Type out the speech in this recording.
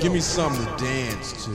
Give me something to dance to.